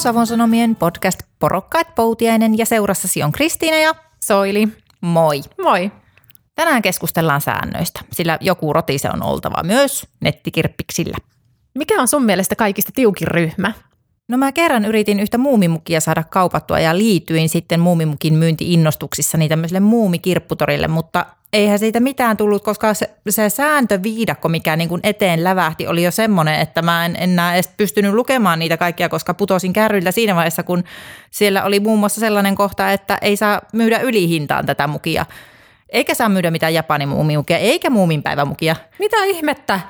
Savon Sanomien podcast Porokkaat Poutiainen ja seurassasi on Kristiina ja Soili. moi. Moi. Tänään keskustellaan säännöistä, sillä joku rotise on oltava myös nettikirppiksillä. Mikä on sun mielestä kaikista tiukin ryhmä? No mä kerran yritin yhtä muumimukia saada kaupattua ja liityin sitten muumimukin myynti-innostuksissani tämmöiselle muumikirpputorille, mutta eihän siitä mitään tullut, koska se, se sääntöviidakko, mikä niin kuin eteen lävähti, oli jo semmoinen, että mä en enää edes pystynyt lukemaan niitä kaikkia, koska putosin kärryillä siinä vaiheessa, kun siellä oli muun muassa sellainen kohta, että ei saa myydä ylihintaan tätä mukia. Eikä saa myydä mitään Japanin muumimukia, eikä muuminpäivämukia. Mitä ihmettä?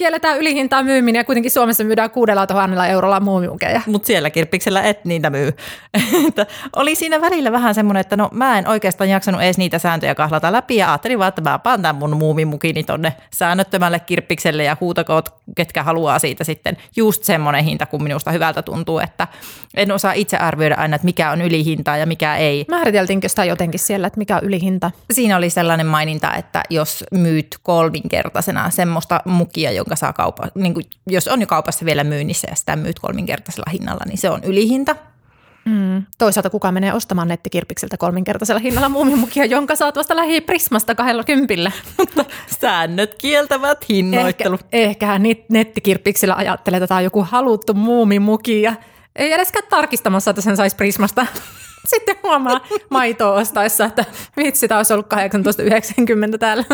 Kielletään ylihintaa myyminen ja kuitenkin Suomessa myydään kuudella tuhannella eurolla muumimukeja. Mutta siellä kirppiksellä et niitä myy. Oli siinä välillä vähän semmoinen, että no mä en oikeastaan jaksanut edes niitä sääntöjä kahlata läpi ja ajattelin vaan, että mä paan tämän mun muumimukini tonne säännöttömälle kirppikselle ja huutakoot, ketkä haluaa siitä sitten just semmoinen hinta, kun minusta hyvältä tuntuu, että en osaa itse arvioida aina, että mikä on ylihintaa ja mikä ei. Määriteltiinkö sitä jotenkin siellä, että mikä on ylihinta? Siinä oli sellainen maininta, että jos myyt kolminkertaisena semmoista mukia, jonka saa kaupa, niin kuin jos on jo kaupassa vielä myynnissä ja sitä myyt kolminkertaisella hinnalla, niin se on ylihinta. Mm. Toisaalta kuka menee ostamaan nettikirpikseltä kolminkertaisella hinnalla muumimukia, jonka saat vasta lähi Prismasta kahdella kympillä. Mutta säännöt kieltävät hinnoittelu. Ehkä, ehkähän nettikirppiksillä ajattelee, että tämä on joku haluttu muumimuki ja ei edes käy tarkistamassa, että sen saisi Prismasta. Sitten huomaa maitoa ostaessa, että vitsi, tämä olisi ollut 18,90 täällä.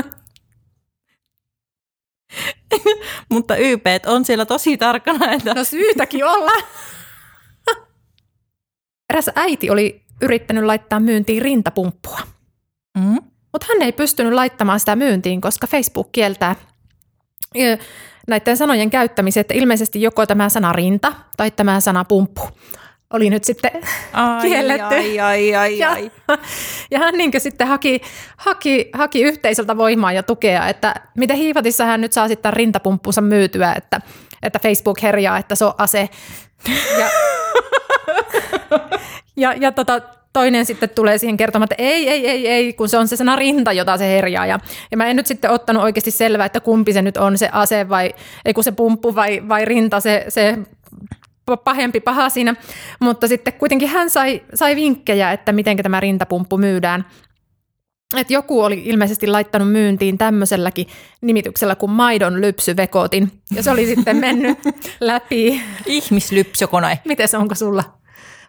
Mutta YP on siellä tosi tarkkana, että No syytäkin olla. Eräs äiti oli yrittänyt laittaa myyntiin rintapumppua, mm, mutta hän ei pystynyt laittamaan sitä myyntiin, koska Facebook kieltää näiden sanojen käyttämisen, että ilmeisesti joko tämä sana rinta tai tämä sana pumppu oli nyt sitten ai, kielletty. ai, ai, ai, Ja, ai. ja hän niin sitten haki, haki, haki yhteisöltä voimaa ja tukea, että miten hiivatissa hän nyt saa sitten rintapumppunsa myytyä, että, että Facebook herjaa, että se on ase. Ja, ja, ja tota, toinen sitten tulee siihen kertomaan, että ei, ei, ei, ei, kun se on se sana rinta, jota se herjaa. Ja, ja mä en nyt sitten ottanut oikeasti selvää, että kumpi se nyt on, se ase vai, ei kun se pumppu vai, vai rinta, se, se pahempi paha siinä, mutta sitten kuitenkin hän sai, sai vinkkejä, että miten tämä rintapumppu myydään. Et joku oli ilmeisesti laittanut myyntiin tämmöiselläkin nimityksellä kuin maidon lypsyvekotin, ja se oli sitten mennyt läpi. Ihmislypsykone. Miten onko sulla?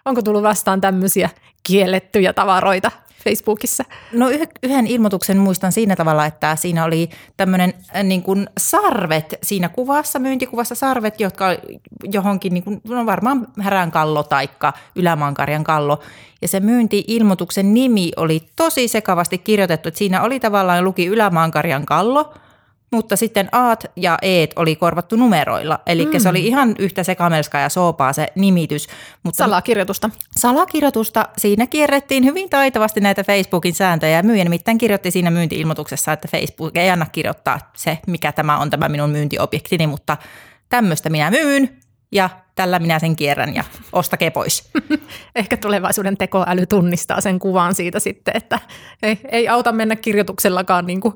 Onko tullut vastaan tämmöisiä kiellettyjä tavaroita Facebookissa? No yh- yhden ilmoituksen muistan siinä tavalla, että siinä oli tämmöinen äh, niin kuin sarvet siinä kuvassa, myyntikuvassa sarvet, jotka johonkin, niin kuin, no varmaan härän kallo taikka ylämaankarjan kallo. Ja se myynti-ilmoituksen nimi oli tosi sekavasti kirjoitettu, että siinä oli tavallaan luki ylämaankarjan kallo, mutta sitten Aat ja Eet oli korvattu numeroilla. Eli mm. se oli ihan yhtä sekamelskaa ja soopaa se nimitys. Mutta Salakirjoitusta. salakirjoitusta, siinä kierrettiin hyvin taitavasti näitä Facebookin sääntöjä ja myyjä nimittäin kirjoitti siinä myynti-ilmoituksessa, että Facebook ei anna kirjoittaa se, mikä tämä on tämä minun myyntiobjektini, mutta tämmöistä minä myyn ja tällä minä sen kierrän ja ostakee pois. Ehkä tulevaisuuden tekoäly tunnistaa sen kuvan siitä sitten, että ei, ei auta mennä kirjoituksellakaan niin kuin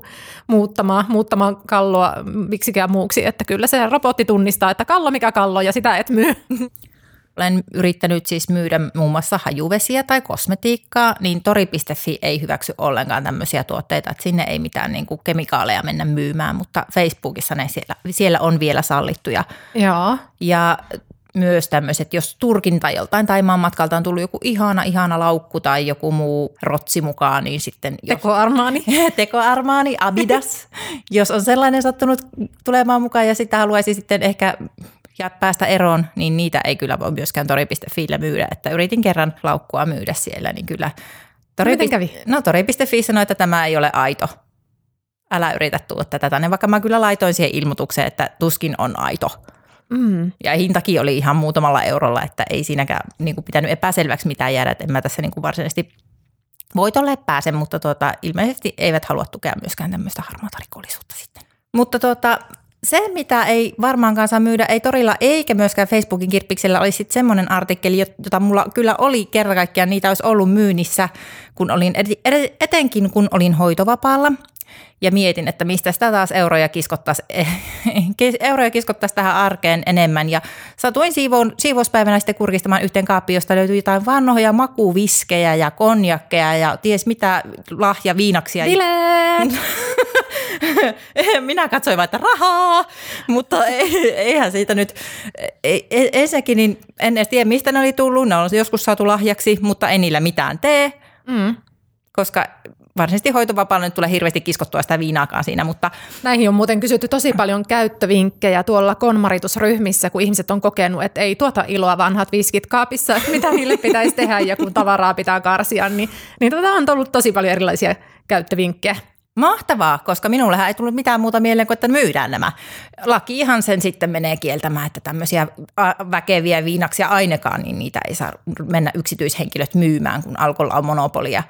muuttamaan, muuttamaan kalloa miksikään muuksi, että kyllä se robotti tunnistaa, että kallo mikä kallo ja sitä et myy. Olen yrittänyt siis myydä muun muassa hajuvesiä tai kosmetiikkaa, niin tori.fi ei hyväksy ollenkaan tämmöisiä tuotteita, että sinne ei mitään niin kuin kemikaaleja mennä myymään, mutta Facebookissa ne siellä, siellä on vielä sallittuja. Joo. Ja myös tämmöiset, jos Turkin tai joltain Taimaan matkalta on tullut joku ihana, ihana laukku tai joku muu rotsi mukaan, niin sitten... Jos, Teko Armaani. Teko Armaani, Abidas. jos on sellainen sattunut tulemaan mukaan ja sitä haluaisi sitten ehkä ja päästä eroon, niin niitä ei kyllä voi myöskään tori.fillä myydä. Että yritin kerran laukkua myydä siellä, niin kyllä... Tori. Miten kävi? No tori.fi sanoi, että tämä ei ole aito. Älä yritä tuoda tätä tänne, vaikka mä kyllä laitoin siihen ilmoitukseen, että tuskin on aito. Mm. Ja hintakin oli ihan muutamalla eurolla, että ei siinäkään niin kuin pitänyt epäselväksi mitään jäädä, että en mä tässä niin kuin varsinaisesti voitolle pääse, mutta tuota, ilmeisesti eivät halua tukea myöskään tämmöistä harmaata rikollisuutta sitten. Mutta tuota, se, mitä ei varmaankaan saa myydä, ei torilla eikä myöskään Facebookin kirppiksellä, oli sitten semmoinen artikkeli, jota mulla kyllä oli kerta kaikkiaan, niitä olisi ollut myynnissä, kun olin, etenkin kun olin hoitovapaalla. Ja mietin, että mistä sitä taas euroja kiskottaisiin, euroja kiskottaisi tähän arkeen enemmän. Ja satuin siivoon, siivouspäivänä sitten kurkistamaan yhteen kaappiin, josta löytyi jotain vanhoja makuviskejä ja konjakkeja ja ties mitä lahja viinaksia. Bileet! Minä katsoin vain, että rahaa, mutta eihän siitä nyt, ensinnäkin niin en edes tiedä mistä ne oli tullut, ne on joskus saatu lahjaksi, mutta en niillä mitään tee, mm. koska varsinaisesti hoitovapaalla nyt tulee hirveästi kiskottua sitä viinaakaan siinä, mutta... Näihin on muuten kysytty tosi paljon käyttövinkkejä tuolla konmaritusryhmissä, kun ihmiset on kokenut, että ei tuota iloa vanhat viskit kaapissa, että mitä niille pitäisi tehdä ja kun tavaraa pitää karsia, niin, niin tota on tullut tosi paljon erilaisia käyttövinkkejä. Mahtavaa, koska minullehan ei tullut mitään muuta mieleen kuin, että myydään nämä. Lakihan sen sitten menee kieltämään, että tämmöisiä väkeviä viinaksia ainekaan, niin niitä ei saa mennä yksityishenkilöt myymään, kun alkolla on monopolia.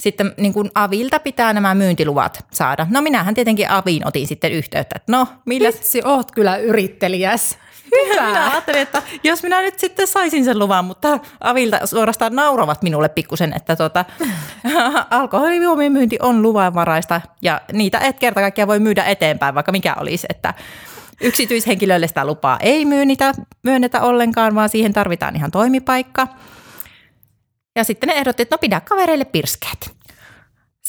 Sitten niin kuin Avilta pitää nämä myyntiluvat saada. No minähän tietenkin Aviin otin sitten yhteyttä, että no millä... Vitsi, oot kyllä yrittelijäs. Hyvä. Minä ajattelin, että jos minä nyt sitten saisin sen luvan, mutta Avilta suorastaan nauravat minulle pikkusen, että tuota, alkoholijuomien myynti on luvanvaraista ja niitä et kerta kaikkiaan voi myydä eteenpäin, vaikka mikä olisi, että yksityishenkilöille sitä lupaa ei myynnetä, myönnetä ollenkaan, vaan siihen tarvitaan ihan toimipaikka. Ja sitten ne ehdotti, että no pidä kavereille pirskeet.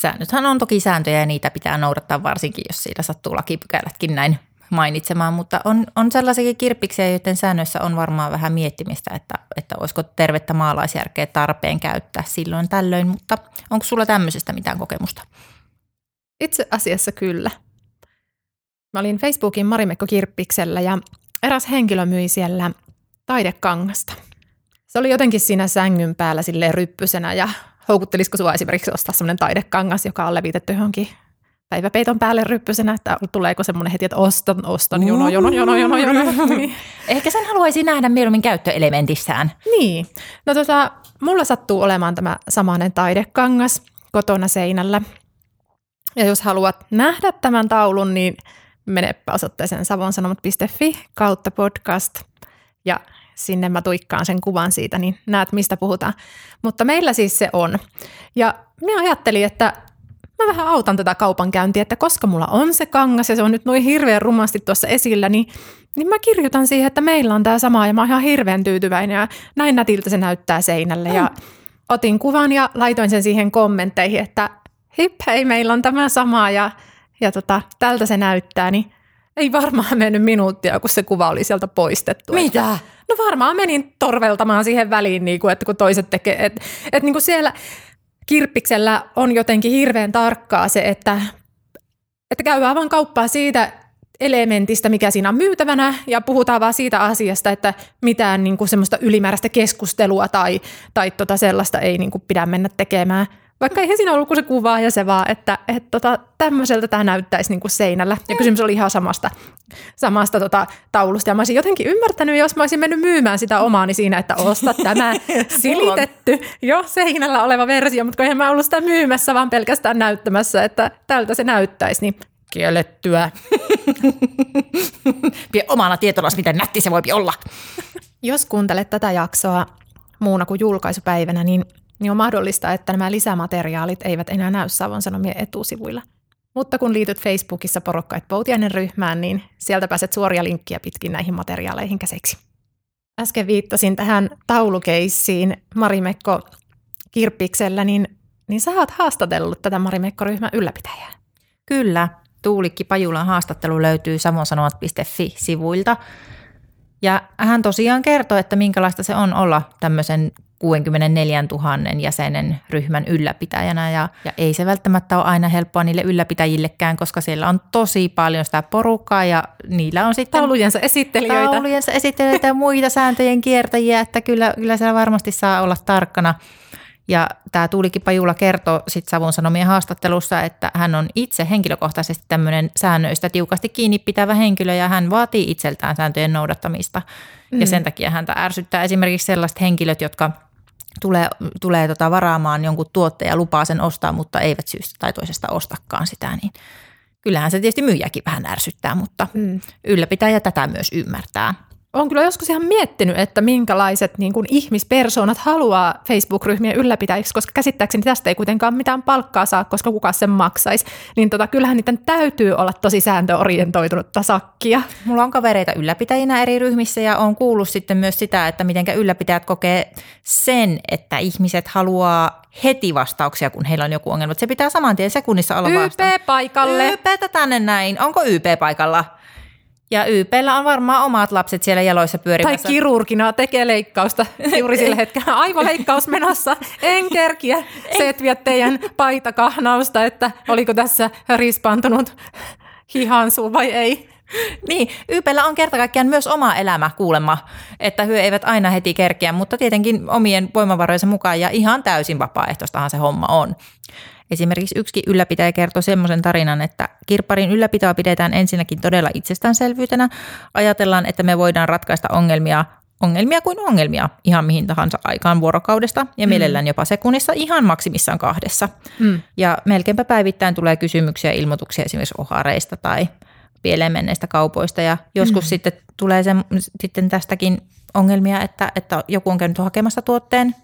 Säännöthän on toki sääntöjä ja niitä pitää noudattaa varsinkin, jos siitä sattuu lakipykälätkin näin mainitsemaan, mutta on, on sellaisia kirppiksiä, joiden säännöissä on varmaan vähän miettimistä, että, että olisiko tervettä maalaisjärkeä tarpeen käyttää silloin tällöin, mutta onko sulla tämmöisestä mitään kokemusta? Itse asiassa kyllä. Mä olin Facebookin Marimekko Kirppiksellä ja eräs henkilö myi siellä taidekangasta. Se oli jotenkin siinä sängyn päällä sille ryppysenä ja houkuttelisiko sua esimerkiksi ostaa semmoinen taidekangas, joka on levitetty johonkin päiväpeiton päälle ryppysenä, että tuleeko semmoinen heti, että ostan, ostan, jono, jono, jono, jono, jono. Niin. Ehkä sen haluaisi nähdä mieluummin käyttöelementissään. Niin. No tota, mulla sattuu olemaan tämä samainen taidekangas kotona seinällä. Ja jos haluat nähdä tämän taulun, niin menepä osoitteeseen savonsanomat.fi kautta podcast. Ja sinne mä tuikkaan sen kuvan siitä, niin näet mistä puhutaan. Mutta meillä siis se on. Ja minä ajattelin, että mä vähän autan tätä kaupankäyntiä, että koska mulla on se kangas ja se on nyt noin hirveän rumasti tuossa esillä, niin, niin mä kirjoitan siihen, että meillä on tämä sama ja mä oon ihan hirveän tyytyväinen ja näin nätiltä se näyttää seinälle. Mm. Ja otin kuvan ja laitoin sen siihen kommentteihin, että hip hei, meillä on tämä sama ja, ja tota, tältä se näyttää, niin ei varmaan mennyt minuuttia, kun se kuva oli sieltä poistettu. Mitä? No varmaan menin torveltamaan siihen väliin, niin kuin, että kun toiset tekee, että, että niin kuin siellä kirppiksellä on jotenkin hirveän tarkkaa se, että, että käydään vaan kauppaa siitä elementistä, mikä siinä on myytävänä, ja puhutaan vaan siitä asiasta, että mitään niin kuin semmoista ylimääräistä keskustelua tai, tai tota sellaista ei niin kuin pidä mennä tekemään, vaikka eihän siinä ollut kuin se kuva ja se vaan, että et tota, tämmöiseltä tämä näyttäisi niin kuin seinällä. Ja kysymys oli ihan samasta, samasta tota, taulusta. Ja mä olisin jotenkin ymmärtänyt, jos mä olisin mennyt myymään sitä omaani siinä, että osta tämä silitetty jo seinällä oleva versio. Mutta kun eihän mä ollut sitä myymässä, vaan pelkästään näyttämässä, että tältä se näyttäisi, niin kiellettyä. Pie omana tietona, miten nätti se voi olla. Jos kuuntelet tätä jaksoa muuna kuin julkaisupäivänä, niin niin on mahdollista, että nämä lisämateriaalit eivät enää näy Savon Sanomien etusivuilla. Mutta kun liityt Facebookissa porukka Poutiainen ryhmään, niin sieltä pääset suoria linkkiä pitkin näihin materiaaleihin käsiksi. Äsken viittasin tähän taulukeissiin Marimekko Kirppiksellä, niin, niin sä oot haastatellut tätä Marimekko-ryhmän ylläpitäjää. Kyllä, Tuulikki Pajulan haastattelu löytyy savonsanomat.fi-sivuilta. Ja hän tosiaan kertoo, että minkälaista se on olla tämmöisen 64 000 jäsenen ryhmän ylläpitäjänä ja, ja ei se välttämättä ole aina helppoa niille ylläpitäjillekään, koska siellä on tosi paljon sitä porukkaa ja niillä on sitten taulujensa esittelijöitä. Taulujensa esittelijöitä ja muita sääntöjen kiertäjiä, että kyllä, kyllä siellä varmasti saa olla tarkkana. Ja tämä Tuulikki Pajula kertoo sitten Savun Sanomien haastattelussa, että hän on itse henkilökohtaisesti tämmöinen säännöistä tiukasti kiinni pitävä henkilö ja hän vaatii itseltään sääntöjen noudattamista. Mm. Ja sen takia häntä ärsyttää esimerkiksi sellaiset henkilöt, jotka tulee, tulee tota varaamaan jonkun tuotteen ja lupaa sen ostaa, mutta eivät syystä tai toisesta ostakaan sitä, niin kyllähän se tietysti myyjäkin vähän ärsyttää, mutta mm. ylläpitäjä tätä myös ymmärtää. Olen kyllä joskus ihan miettinyt, että minkälaiset niin kuin ihmispersoonat haluaa Facebook-ryhmien ylläpitäjiksi, koska käsittääkseni tästä ei kuitenkaan mitään palkkaa saa, koska kuka sen maksaisi. Niin tota, kyllähän niiden täytyy olla tosi sääntöorientoitunutta sakkia. Mulla on kavereita ylläpitäjinä eri ryhmissä ja on kuullut sitten myös sitä, että miten ylläpitäjät kokee sen, että ihmiset haluaa heti vastauksia, kun heillä on joku ongelma. Se pitää saman tien sekunnissa olla YP paikalle. YPtä tänne näin. Onko YP paikalla? Ja YPllä on varmaan omat lapset siellä jaloissa pyörimässä. Tai kirurgina tekee leikkausta juuri sillä hetkellä. Aivoleikkaus menossa. En kerkiä setviä teidän paitakahnausta, että oliko tässä rispantunut hihansuu vai ei. Niin, YPllä on kerta kaikkiaan myös oma elämä kuulemma, että hyö eivät aina heti kerkeä, mutta tietenkin omien voimavarojensa mukaan ja ihan täysin vapaaehtoistahan se homma on. Esimerkiksi yksi ylläpitäjä kertoi semmoisen tarinan, että kirpparin ylläpitoa pidetään ensinnäkin todella itsestäänselvyytenä. Ajatellaan, että me voidaan ratkaista ongelmia ongelmia kuin ongelmia ihan mihin tahansa aikaan vuorokaudesta ja mm. mielellään jopa sekunnissa ihan maksimissaan kahdessa. Mm. Ja melkeinpä päivittäin tulee kysymyksiä ja ilmoituksia esimerkiksi ohareista tai pieleen menneistä kaupoista ja joskus mm. sitten tulee se, sitten tästäkin ongelmia, että, että joku on käynyt hakemassa tuotteen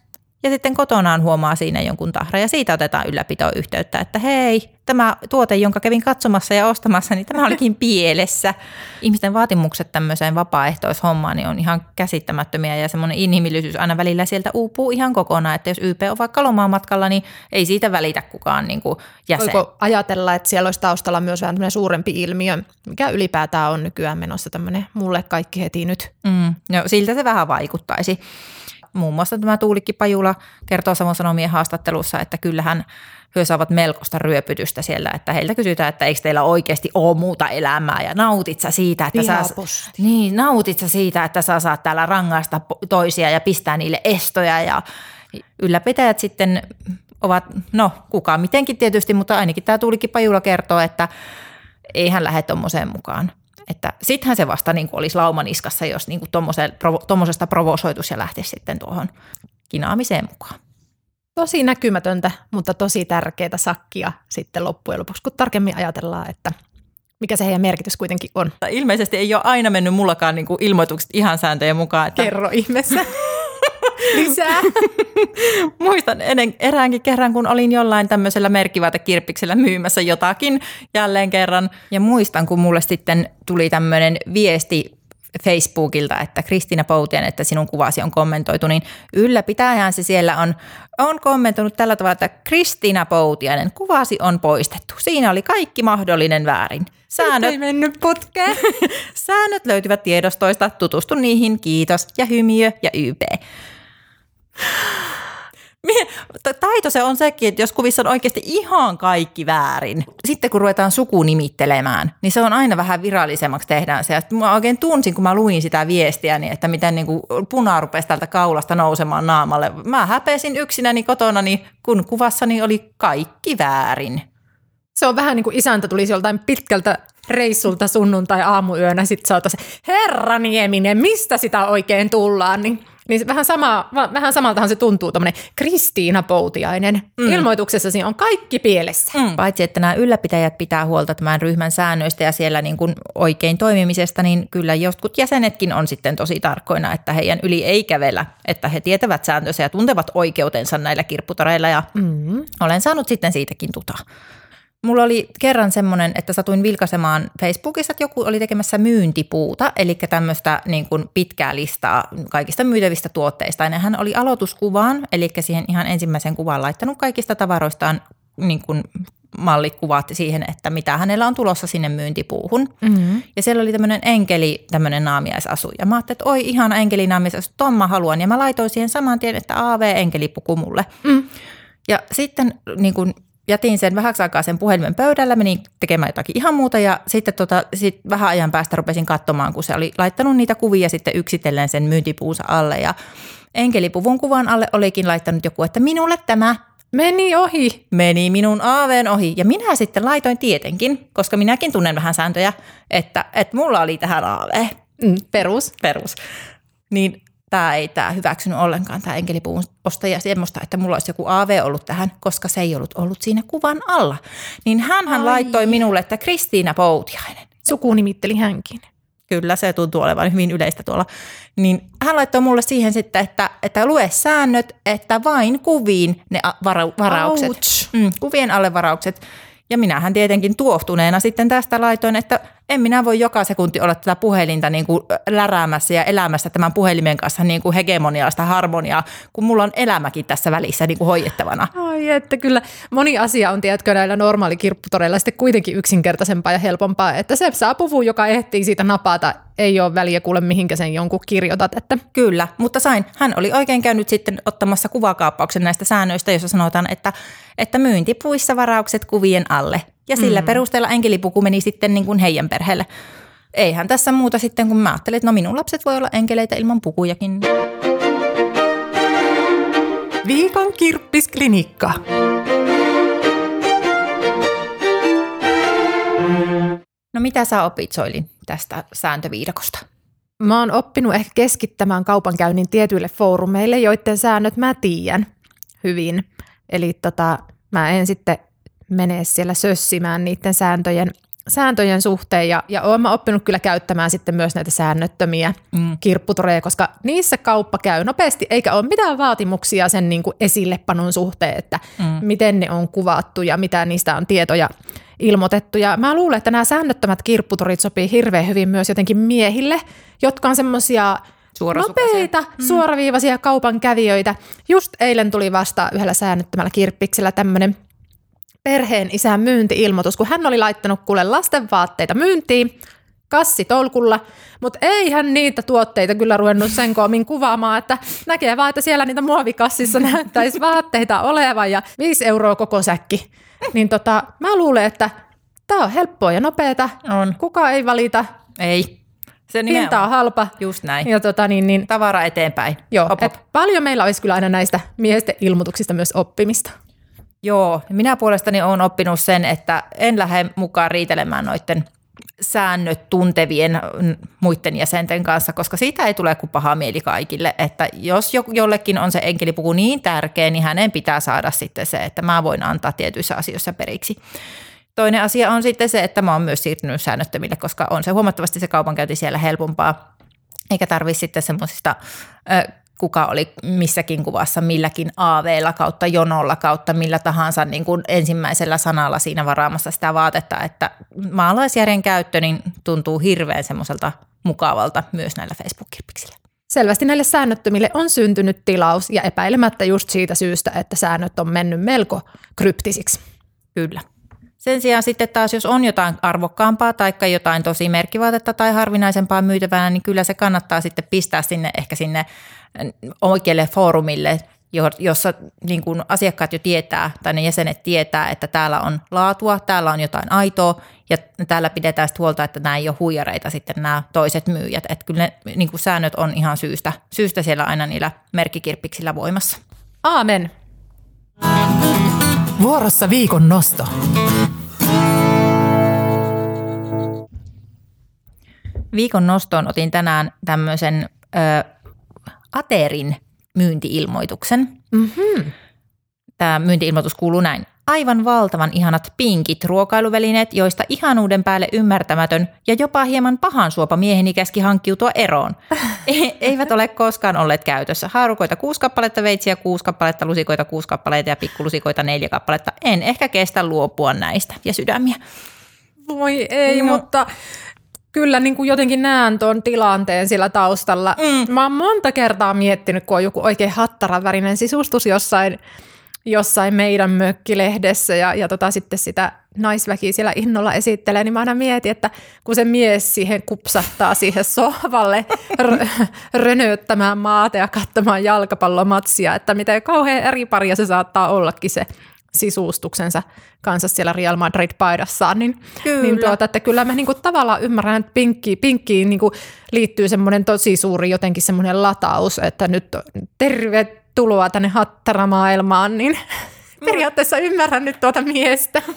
ja sitten kotonaan huomaa siinä jonkun tahra ja siitä otetaan ylläpitoyhteyttä, että hei, tämä tuote, jonka kävin katsomassa ja ostamassa, niin tämä olikin pielessä. Ihmisten vaatimukset tämmöiseen vapaaehtoishommaan niin on ihan käsittämättömiä ja semmoinen inhimillisyys aina välillä sieltä uupuu ihan kokonaan, että jos YP on vaikka matkalla, niin ei siitä välitä kukaan niin kuin jäsen. Voiko ajatella, että siellä olisi taustalla myös vähän suurempi ilmiö, mikä ylipäätään on nykyään menossa tämmöinen mulle kaikki heti nyt? Mm, no siltä se vähän vaikuttaisi. Muun muassa tämä Tuulikki Pajula kertoo Savon Sanomien haastattelussa, että kyllähän he saavat melkoista ryöpytystä siellä, että heiltä kysytään, että eikö teillä oikeasti ole muuta elämää ja nautit sä siitä, että sä, niin, nautit sä siitä, että sä saat täällä rangaista toisia ja pistää niille estoja ja ylläpitäjät sitten ovat, no kuka mitenkin tietysti, mutta ainakin tämä Tuulikki Pajula kertoo, että ei hän lähde tuommoiseen mukaan. Että sittenhän se vasta niin kuin olisi laumaniskassa, jos niin kuin tuommoisesta provosoitus ja lähtisi sitten tuohon kinaamiseen mukaan. Tosi näkymätöntä, mutta tosi tärkeää sakkia sitten loppujen lopuksi, kun tarkemmin ajatellaan, että mikä se heidän merkitys kuitenkin on. Ilmeisesti ei ole aina mennyt mullakaan niin kuin ilmoitukset ihan sääntöjen mukaan. Että... Kerro ihmeessä. Lisää. Muistan ennen, eräänkin kerran, kun olin jollain tämmöisellä merkkivaatekirppiksellä myymässä jotakin jälleen kerran. Ja muistan, kun mulle sitten tuli tämmöinen viesti Facebookilta, että Kristiina Poutien, että sinun kuvasi on kommentoitu, niin ylläpitäjään se siellä on, on kommentoinut tällä tavalla, että Kristiina Poutiainen, kuvasi on poistettu. Siinä oli kaikki mahdollinen väärin. Säännöt, ei mennyt putkeen. Säännöt löytyvät tiedostoista, tutustu niihin, kiitos ja hymiö ja YP. Taito se on sekin, että jos kuvissa on oikeasti ihan kaikki väärin. Sitten kun ruvetaan sukunimittelemään, niin se on aina vähän virallisemmaksi tehdään se. Mä oikein tunsin, kun mä luin sitä viestiä, niin että miten niin kuin puna rupesi tältä kaulasta nousemaan naamalle. Mä häpesin yksinäni kotona, kun kuvassani oli kaikki väärin. Se on vähän niin kuin isäntä tulisi joltain pitkältä reissulta sunnuntai aamuyönä, sitten saataisiin, herra Nieminen, mistä sitä oikein tullaan, niin niin vähän, sama, vähän samaltahan se tuntuu, tuommoinen Kristiina Poutiainen. Mm. Ilmoituksessa siinä on kaikki pielessä. Mm. Paitsi, että nämä ylläpitäjät pitää huolta tämän ryhmän säännöistä ja siellä niin kuin oikein toimimisesta, niin kyllä jotkut jäsenetkin on sitten tosi tarkkoina, että heidän yli ei kävellä, että he tietävät sääntöjä ja tuntevat oikeutensa näillä kirpputareilla ja mm. olen saanut sitten siitäkin tuta. Mulla oli kerran semmoinen, että satuin vilkaisemaan Facebookissa, että joku oli tekemässä myyntipuuta, eli tämmöistä niin kuin pitkää listaa kaikista myytävistä tuotteista. Ja hän oli aloituskuvaan, eli siihen ihan ensimmäisen kuvaan laittanut kaikista tavaroistaan niin kuin mallikuvat siihen, että mitä hänellä on tulossa sinne myyntipuuhun. Mm-hmm. Ja siellä oli tämmöinen enkeli, tämmöinen naamiaisasu. Ja mä ajattelin, että oi ihana enkeli naamiaisasu, ton mä haluan. Ja mä laitoin siihen saman tien, että AV enkelipuku mulle. Mm. Ja sitten niin kuin jätin sen vähäksi aikaa sen puhelimen pöydällä, menin tekemään jotakin ihan muuta ja sitten tota, sit vähän ajan päästä rupesin katsomaan, kun se oli laittanut niitä kuvia sitten yksitellen sen myyntipuunsa alle ja enkelipuvun kuvan alle olikin laittanut joku, että minulle tämä Meni ohi. Meni minun aaveen ohi. Ja minä sitten laitoin tietenkin, koska minäkin tunnen vähän sääntöjä, että, että mulla oli tähän aave. Mm, perus. Perus. Niin tämä ei tämä hyväksynyt ollenkaan, tämä enkelipuun ostaja semmoista, että mulla olisi joku AV ollut tähän, koska se ei ollut ollut siinä kuvan alla. Niin hän laittoi minulle, että Kristiina Poutiainen. Suku nimitteli hänkin. Kyllä, se tuntuu olevan hyvin yleistä tuolla. Niin hän laittoi mulle siihen sitten, että, että lue säännöt, että vain kuviin ne vara, varaukset. Ouch. Mm, kuvien alle varaukset. Ja minähän tietenkin tuohtuneena sitten tästä laitoin, että en minä voi joka sekunti olla tätä puhelinta niin kuin läräämässä ja elämässä tämän puhelimen kanssa niin kuin hegemoniasta harmoniaa, kun mulla on elämäkin tässä välissä niin kuin hoidettavana. Ai että kyllä moni asia on, tiedätkö, näillä normaalikirpputoreilla sitten kuitenkin yksinkertaisempaa ja helpompaa, että se saa puvun, joka ehtii siitä napata, ei ole väliä kuule mihinkä sen jonkun kirjoitat. Että. Kyllä, mutta sain. Hän oli oikein käynyt sitten ottamassa kuvakaappauksen näistä säännöistä, jossa sanotaan, että, että myyntipuissa varaukset kuvien alle. Ja sillä mm. perusteella enkelipuku meni sitten niin kuin heidän perheelle. Eihän tässä muuta sitten, kun mä ajattelin, että no minun lapset voi olla enkeleitä ilman pukujakin. Viikon kirppisklinikka. No mitä sä opit Soilin tästä sääntöviidakosta? Mä oon oppinut ehkä keskittämään kaupankäynnin tietyille foorumeille, joiden säännöt mä tiedän hyvin. Eli tota, mä en sitten mene siellä sössimään niiden sääntöjen, sääntöjen suhteen ja, ja mä oppinut kyllä käyttämään sitten myös näitä säännöttömiä mm. kirpputoreja, koska niissä kauppa käy nopeasti eikä ole mitään vaatimuksia sen niin kuin esillepanon suhteen, että mm. miten ne on kuvattu ja mitä niistä on tietoja ilmoitettu. Ja mä luulen, että nämä säännöttömät kirpputorit sopii hirveän hyvin myös jotenkin miehille, jotka on semmoisia nopeita, mm. suoraviivaisia kaupan kävijöitä. Just eilen tuli vasta yhdellä säännöttömällä kirppiksellä tämmöinen perheen isän myynti-ilmoitus, kun hän oli laittanut kuule lasten vaatteita myyntiin, kassi tolkulla, mutta eihän niitä tuotteita kyllä ruvennut sen koomin kuvaamaan, että näkee vaan, että siellä niitä muovikassissa näyttäisi vaatteita olevan ja 5 euroa koko säkki. Niin tota, mä luulen, että tämä on helppoa ja nopeata. On. Kuka ei valita. Ei. Se Hinta on halpa. Just näin. Ja tota, niin, niin, Tavara eteenpäin. Joo, hop, hop. Et paljon meillä olisi kyllä aina näistä miesten ilmoituksista myös oppimista. Joo, minä puolestani olen oppinut sen, että en lähde mukaan riitelemään noiden säännöt tuntevien muiden jäsenten kanssa, koska siitä ei tule kuin paha mieli kaikille, että jos jollekin on se enkelipuku niin tärkeä, niin hänen pitää saada sitten se, että mä voin antaa tietyissä asioissa periksi. Toinen asia on sitten se, että mä oon myös siirtynyt säännöttömille, koska on se huomattavasti se kaupankäynti siellä helpompaa, eikä tarvi sitten semmoisista kuka oli missäkin kuvassa milläkin AV-lla kautta jonolla kautta millä tahansa niin kuin ensimmäisellä sanalla siinä varaamassa sitä vaatetta, että maalaisjärjen käyttö niin tuntuu hirveän semmoiselta mukavalta myös näillä Facebook-kirpiksillä. Selvästi näille säännöttömille on syntynyt tilaus ja epäilemättä just siitä syystä, että säännöt on mennyt melko kryptisiksi. Kyllä. Sen sijaan sitten taas, jos on jotain arvokkaampaa tai jotain tosi merkkivaatetta tai harvinaisempaa myytävää, niin kyllä se kannattaa sitten pistää sinne ehkä sinne oikealle foorumille, jossa niin kuin asiakkaat jo tietää tai ne jäsenet tietää, että täällä on laatua, täällä on jotain aitoa ja täällä pidetään sitten huolta, että nämä ei ole huijareita sitten nämä toiset myyjät. Että kyllä ne niin kuin säännöt on ihan syystä, syystä siellä aina niillä merkkikirppiksillä voimassa. Aamen. Vuorossa viikon nosto. Viikon nostoon otin tänään tämmöisen ö, Aterin myyntiilmoituksen. Mm-hmm. Tämä myyntiilmoitus kuuluu näin. Aivan valtavan ihanat pinkit ruokailuvälineet, joista ihanuuden päälle ymmärtämätön ja jopa hieman pahan suopa mieheni käski hankkiutua eroon. E- eivät ole koskaan olleet käytössä. Haarukoita kuusi kappaletta, veitsiä kuusi kappaletta, lusikoita kuusi kappaletta ja pikkulusikoita neljä kappaletta. En ehkä kestä luopua näistä. Ja sydämiä. Voi ei, no. mutta kyllä niin kuin jotenkin näen tuon tilanteen sillä taustalla. Mm. Mä oon monta kertaa miettinyt, kun on joku oikein hattaran värinen sisustus jossain, jossain meidän mökkilehdessä ja, ja tota, sitten sitä naisväki siellä innolla esittelee, niin mä aina mietin, että kun se mies siihen kupsattaa siihen sohvalle r- rönöttämään maata ja katsomaan jalkapallomatsia, että miten kauhean eri paria se saattaa ollakin se sisustuksensa kanssa siellä Real Madrid-paidassaan, niin, kyllä. niin tuota, että kyllä mä niinku tavallaan ymmärrän, että pinkkiin, pinkkiin niinku liittyy semmoinen tosi suuri jotenkin semmoinen lataus, että nyt tervetuloa tänne hattaramaailmaan, niin periaatteessa ymmärrän nyt tuota miestä.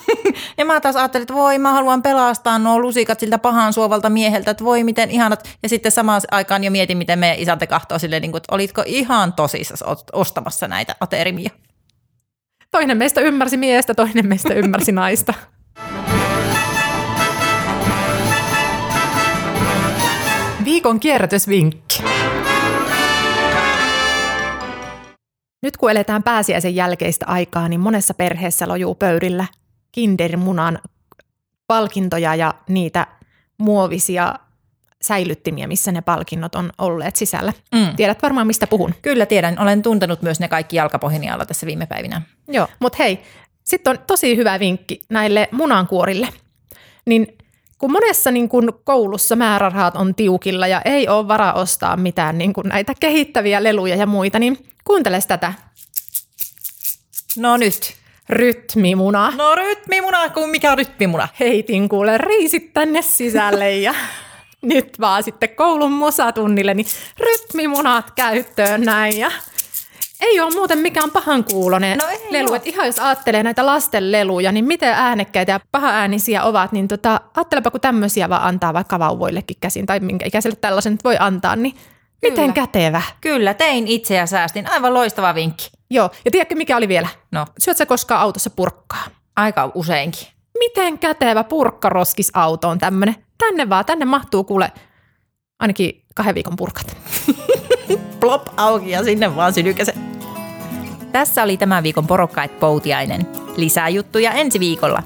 Ja mä taas ajattelin, että voi, mä haluan pelastaa nuo lusikat siltä pahan suovalta mieheltä, että voi miten ihanat. Ja sitten samaan aikaan jo mietin, miten meidän isäntä kahtoo silleen, niin kuin, että olitko ihan tosissaan ostamassa näitä aterimia. Toinen meistä ymmärsi miestä, toinen meistä ymmärsi naista. Viikon kierrätysvinkki. Nyt kun eletään pääsiäisen jälkeistä aikaa, niin monessa perheessä lojuu pöydillä kindermunan palkintoja ja niitä muovisia säilyttimiä, missä ne palkinnot on olleet sisällä. Mm. Tiedät varmaan, mistä puhun. Kyllä tiedän, olen tuntenut myös ne kaikki jalkapohjani alla tässä viime päivinä. Joo, mutta hei, sitten on tosi hyvä vinkki näille munankuorille. Niin kun monessa niin kun koulussa määrärahat on tiukilla ja ei ole varaa ostaa mitään niin kun näitä kehittäviä leluja ja muita, niin kuuntele tätä No nyt. rytmimuna. No rytmimuna, kun mikä on rytmimuna? Heitin kuule riisit tänne sisälle ja nyt vaan sitten koulun musatunnille, niin rytmimunat käyttöön näin ja ei ole muuten mikään pahan kuulonen No ei lelu. Et ihan jos ajattelee näitä lasten leluja, niin miten äänekkäitä ja paha-äänisiä ovat, niin tota, ajattelepa kun tämmöisiä vaan antaa vaikka vauvoillekin käsin tai minkä ikäiselle tällaisen voi antaa, niin miten kätevä. Kyllä, tein itse ja säästin. Aivan loistava vinkki. Joo, ja tiedätkö mikä oli vielä? No, Syöt sä koskaan autossa purkkaa? aika useinkin. Miten kätevä purkkaroskisauto on tämmönen. Tänne vaan, tänne mahtuu kuule ainakin kahden viikon purkat. Plop auki ja sinne vaan sylykäse. Tässä oli tämän viikon Porokka et Poutiainen. Lisää juttuja ensi viikolla.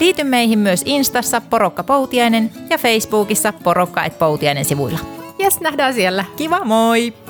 Liity meihin myös Instassa Porokka Poutiainen ja Facebookissa Porokka et Poutiainen sivuilla. Jes, nähdään siellä. Kiva, moi!